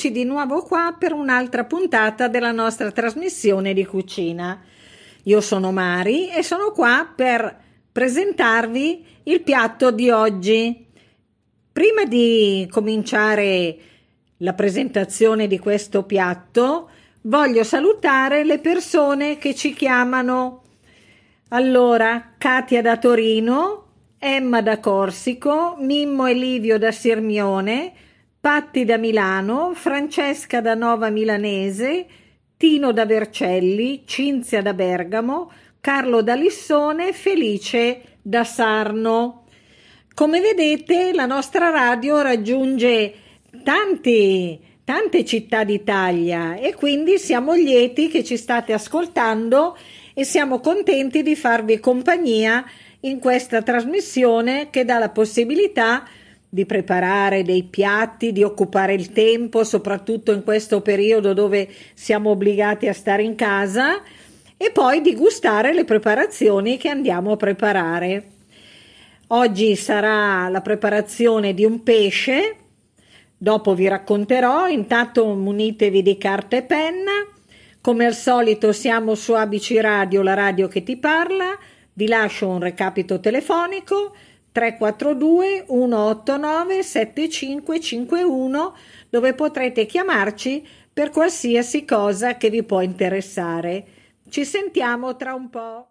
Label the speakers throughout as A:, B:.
A: eccoci di nuovo qua per un'altra puntata della nostra trasmissione di cucina. Io sono Mari e sono qua per presentarvi il piatto di oggi. Prima di cominciare la presentazione di questo piatto, voglio salutare le persone che ci chiamano. Allora, Katia da Torino, Emma da Corsico, Mimmo e Livio da Sirmione, Patti da Milano, Francesca da Nova Milanese, Tino da Vercelli, Cinzia da Bergamo, Carlo da Lissone, Felice da Sarno. Come vedete, la nostra radio raggiunge tanti, tante città d'Italia e quindi siamo lieti che ci state ascoltando e siamo contenti di farvi compagnia in questa trasmissione che dà la possibilità di di preparare dei piatti, di occupare il tempo, soprattutto in questo periodo dove siamo obbligati a stare in casa, e poi di gustare le preparazioni che andiamo a preparare. Oggi sarà la preparazione di un pesce, dopo vi racconterò, intanto munitevi di carta e penna. Come al solito siamo su ABC Radio, la radio che ti parla, vi lascio un recapito telefonico 342 189 7551 dove potrete chiamarci per qualsiasi cosa che vi può interessare. Ci sentiamo tra un po'.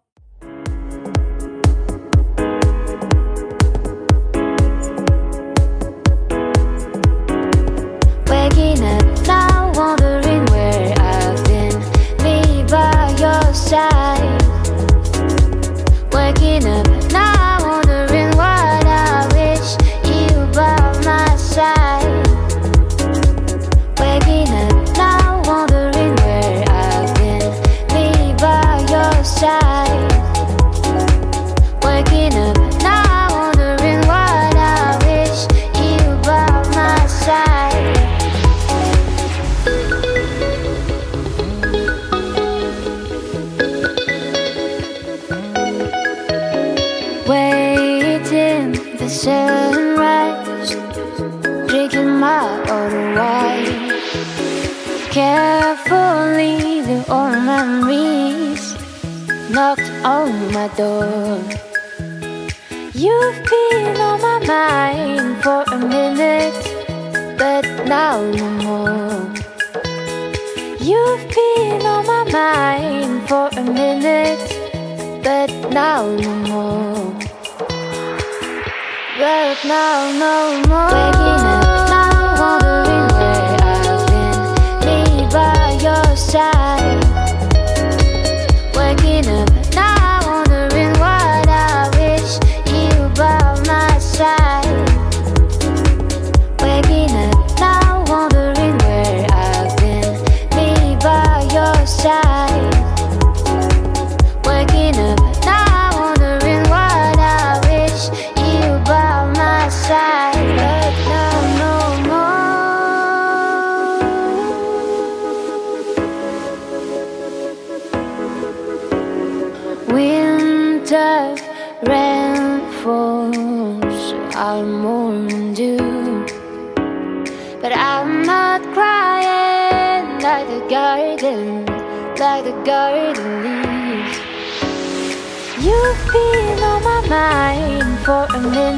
A: side door. You've been on my mind for a minute, but now no more. You've been on my mind for a minute, but now no more. But now no more.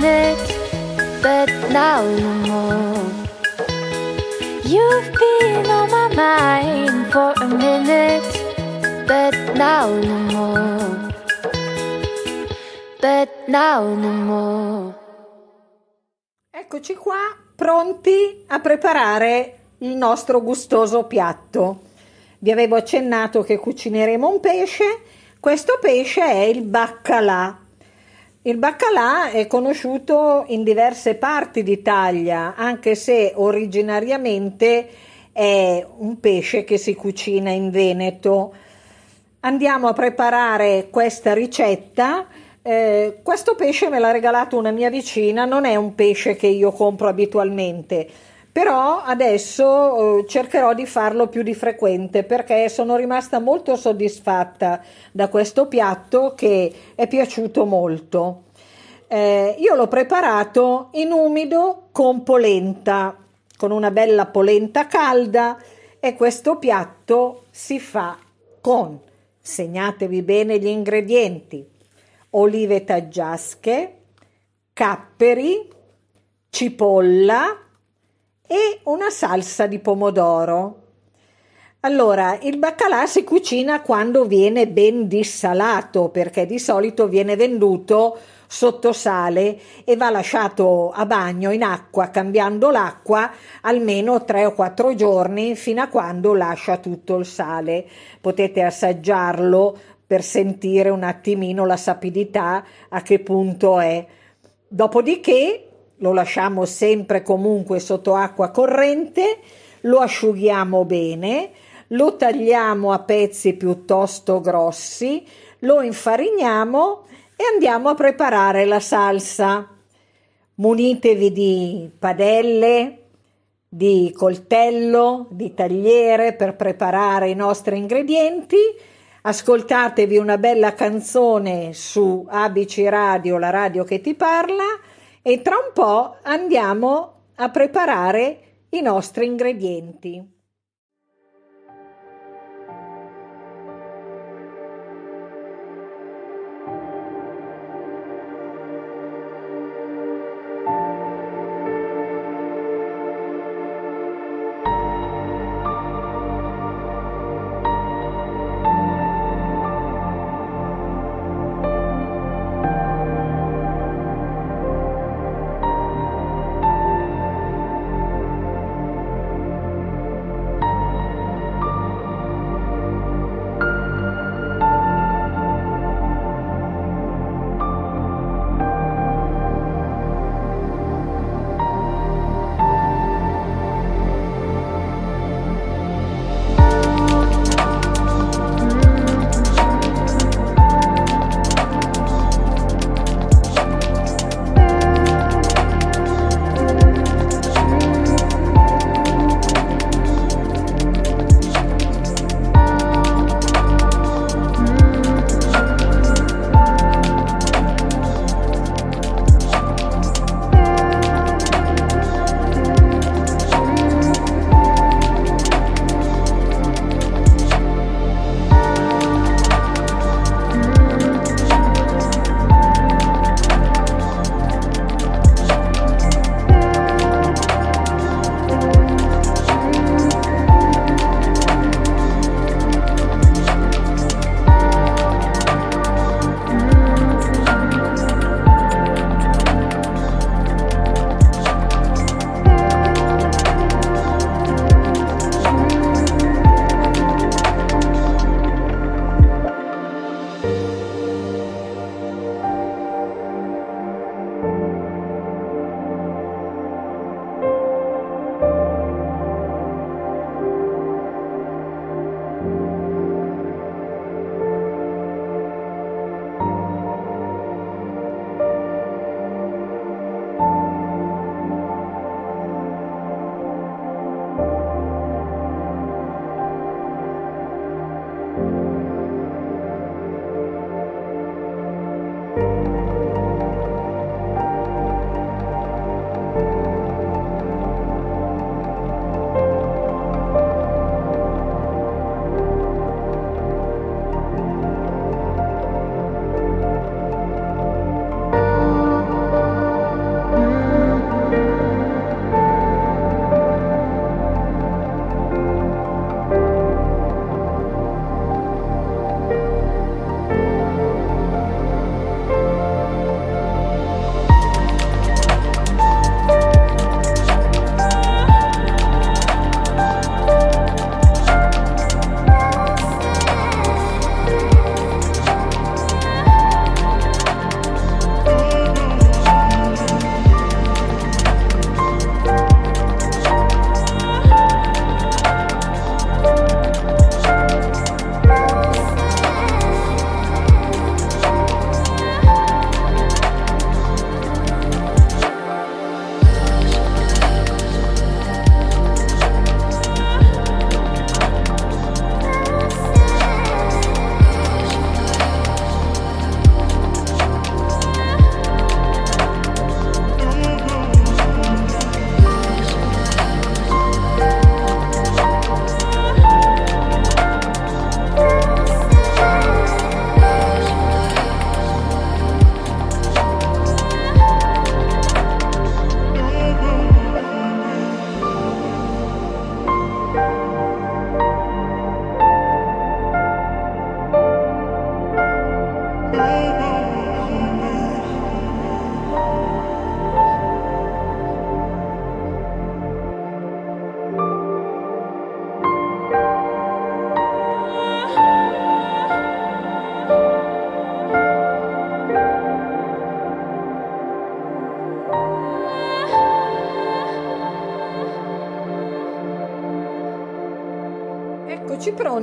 A: Minute, but now no more. You've been on my mind for a minute, but now no more. But now no more. Eccoci qua, pronti a preparare il nostro gustoso piatto. Vi avevo accennato che cucineremo un pesce. Questo pesce è il baccalà. Il baccalà è conosciuto in diverse parti d'Italia, anche se originariamente è un pesce che si cucina in Veneto. Andiamo a preparare questa ricetta. Eh, questo pesce me l'ha regalato una mia vicina, non è un pesce che io compro abitualmente però adesso eh, cercherò di farlo più di frequente perché sono rimasta molto soddisfatta da questo piatto che è piaciuto molto. Eh, io l'ho preparato in umido con polenta. con una bella polenta calda e questo piatto si fa con, segnatevi bene gli ingredienti, olive taggiasche, capperi, cipolla e una salsa di pomodoro. Allora, il baccalà si cucina quando viene ben dissalato, perché di solito viene venduto sotto sale e va lasciato a bagno in acqua, cambiando l'acqua almeno 3 o 4 giorni fino a quando lascia tutto il sale. Potete assaggiarlo per sentire un attimino la sapidità a che punto è. Dopodiché lo lasciamo sempre comunque sotto acqua corrente, lo asciughiamo bene, lo tagliamo a pezzi piuttosto grossi, lo infariniamo e andiamo a preparare la salsa. Munitevi di padelle, di coltello, di tagliere per preparare i nostri ingredienti. Ascoltatevi una bella canzone su ABC Radio, la radio che ti parla, e tra un po' andiamo a preparare i nostri ingredienti.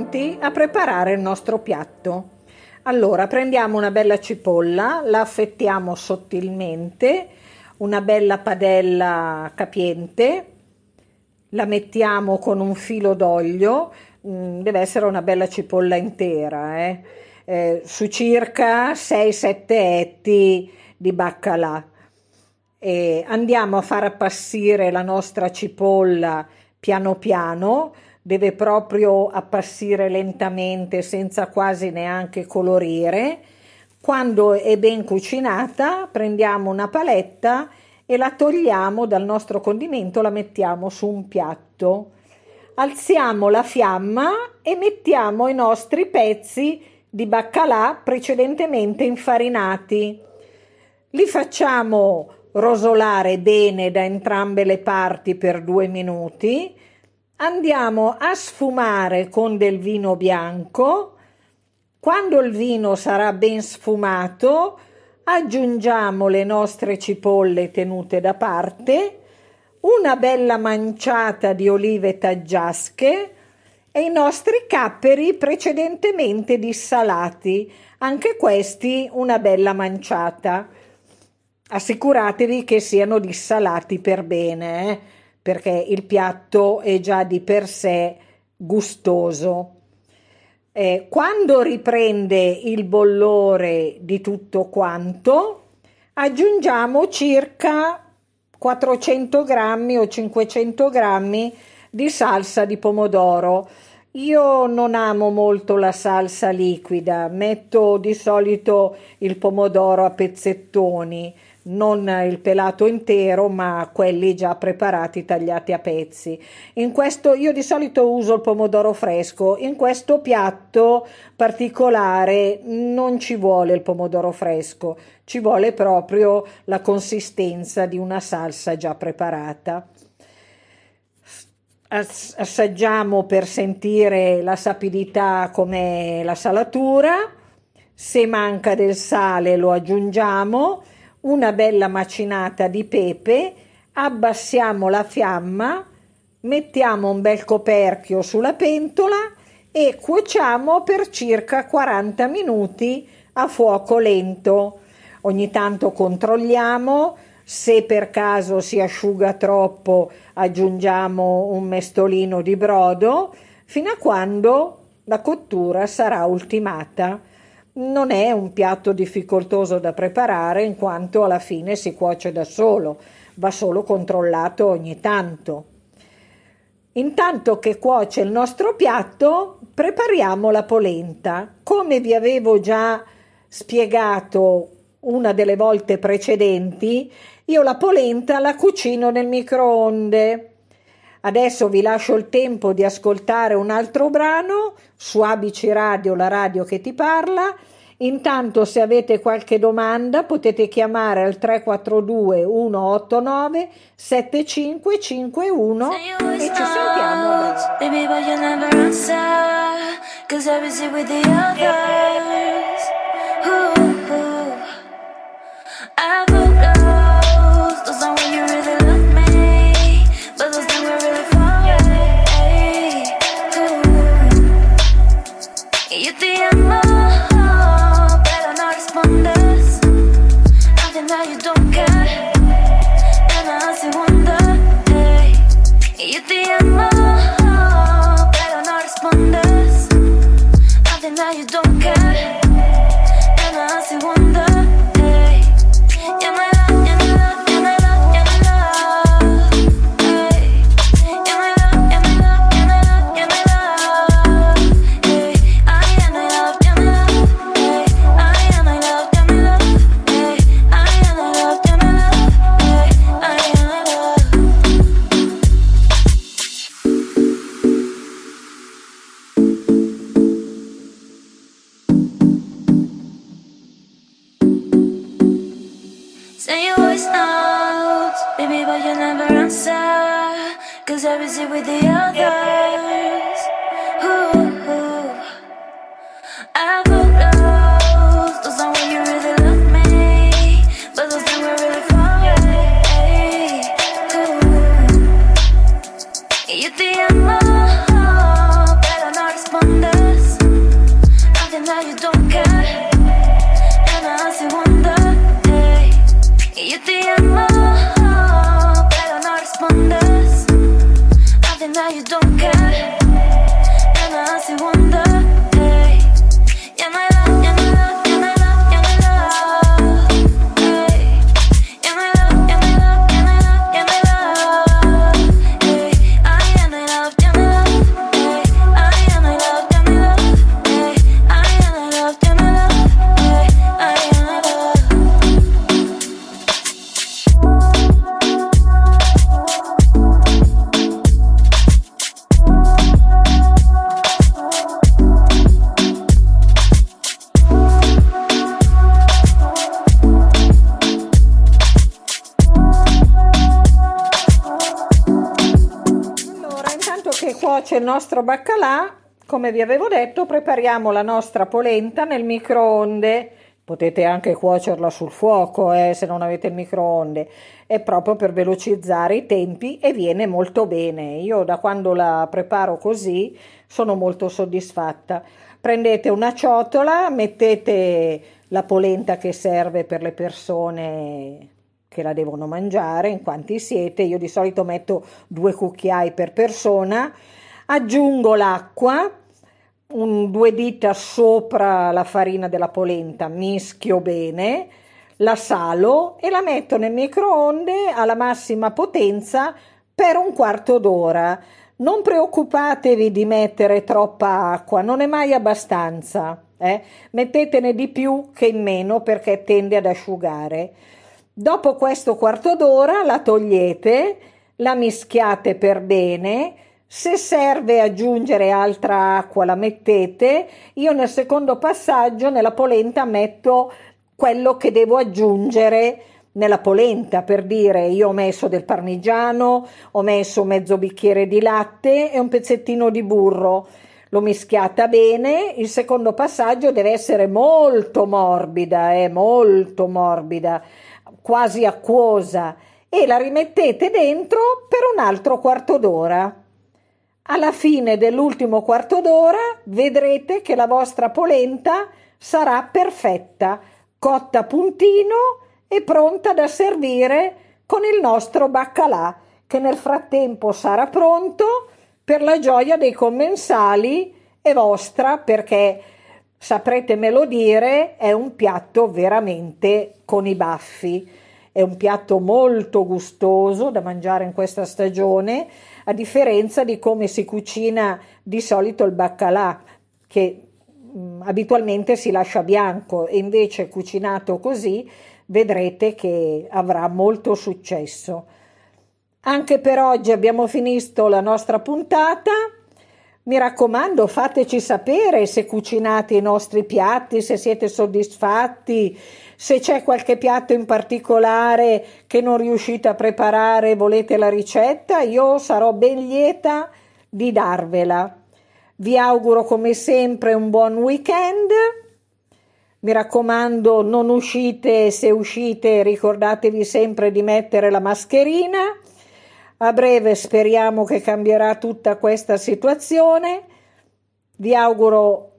A: Pronti a preparare il nostro piatto. Allora, prendiamo una bella cipolla, la affettiamo sottilmente, una bella padella capiente, la mettiamo con un filo d'olio, mm, deve essere una bella cipolla intera, eh? Eh, su circa 6-7 etti di baccalà. E andiamo a far appassire la nostra cipolla piano piano, deve proprio appassire lentamente senza quasi neanche colorire. Quando è ben cucinata prendiamo una paletta e la togliamo dal nostro condimento, la mettiamo su un piatto. Alziamo la fiamma e mettiamo i nostri pezzi di baccalà precedentemente infarinati. Li facciamo rosolare bene da entrambe le parti per due minuti. Andiamo a sfumare con del vino bianco. Quando il vino sarà ben sfumato, aggiungiamo le nostre cipolle tenute da parte, una bella manciata di olive taggiasche e i nostri capperi precedentemente dissalati, anche questi una bella manciata. Assicuratevi che siano dissalati per bene, eh? Perché il piatto è già di per sé gustoso. Eh, quando riprende il bollore di tutto quanto, aggiungiamo circa 400 grammi o 500 grammi di salsa di pomodoro. Io non amo molto la salsa liquida, metto di solito il pomodoro a pezzettoni non il pelato intero, ma quelli già preparati, tagliati a pezzi. In questo io di solito uso il pomodoro fresco, in questo piatto particolare non ci vuole il pomodoro fresco, ci vuole proprio la consistenza di una salsa già preparata. Assaggiamo per sentire la sapidità come la salatura. Se manca del sale lo aggiungiamo una bella macinata di pepe, abbassiamo la fiamma, mettiamo un bel coperchio sulla pentola e cuociamo per circa 40 minuti a fuoco lento. Ogni tanto controlliamo, se per caso si asciuga troppo aggiungiamo un mestolino di brodo fino a quando la cottura sarà ultimata non è un piatto difficoltoso da preparare in quanto alla fine si cuoce da solo, va solo controllato ogni tanto. Intanto che cuoce il nostro piatto, prepariamo la polenta. Come vi avevo già spiegato una delle volte precedenti, io la polenta la cucino nel microonde. Adesso vi lascio il tempo di ascoltare un altro brano su ABC Radio, la radio che ti parla. Intanto se avete qualche domanda potete chiamare al 342 189 7551 e ci sentiamo a
B: You
A: nostro baccalà, come vi avevo detto, prepariamo la nostra polenta nel microonde. Potete anche cuocerla sul fuoco eh, se non avete il microonde. È proprio per velocizzare i tempi e viene molto bene. Io da quando la preparo così sono molto soddisfatta. Prendete una ciotola, mettete la polenta che serve per le persone che la devono mangiare, in quanti siete. Io di solito metto due cucchiai per persona aggiungo l'acqua, un, due dita sopra la farina della polenta, mischio bene, la salo e la metto nel microonde alla massima potenza per un quarto d'ora. Non preoccupatevi di mettere troppa acqua, non è mai abbastanza. Eh? Mettetene di più che in meno perché tende ad asciugare. Dopo questo quarto d'ora la togliete, la mischiate per bene, se serve aggiungere altra acqua la mettete, io nel secondo passaggio nella polenta metto quello che devo aggiungere nella polenta per dire io ho messo del parmigiano, ho messo mezzo bicchiere di latte e un pezzettino di burro. L'ho mischiata bene, il secondo passaggio deve essere molto morbida, eh, molto morbida, quasi acquosa e la rimettete dentro per un altro quarto d'ora. Alla fine dell'ultimo quarto d'ora vedrete che la vostra polenta sarà perfetta, cotta a puntino e pronta da servire con il nostro baccalà, che nel frattempo sarà pronto per la gioia dei commensali e vostra, perché sapretemelo dire, è un piatto veramente con i baffi. È un piatto molto gustoso da mangiare in questa stagione a differenza di come si cucina di solito il baccalà, che mh, mm, abitualmente si lascia bianco e invece cucinato così vedrete che avrà molto successo. Anche per oggi abbiamo finito la nostra puntata. Mi raccomando, fateci sapere se cucinate i nostri piatti, se siete soddisfatti, se c'è qualche piatto in particolare che non riuscite a preparare e volete la ricetta, io sarò ben lieta di darvela. Vi auguro come sempre un buon weekend. Mi raccomando, non uscite, se uscite ricordatevi sempre di mettere la mascherina. A breve speriamo che cambierà tutta questa situazione. Vi auguro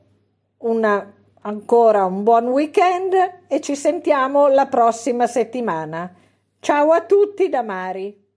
A: una ancora un buon weekend e ci sentiamo la prossima settimana. Ciao a tutti da Mari.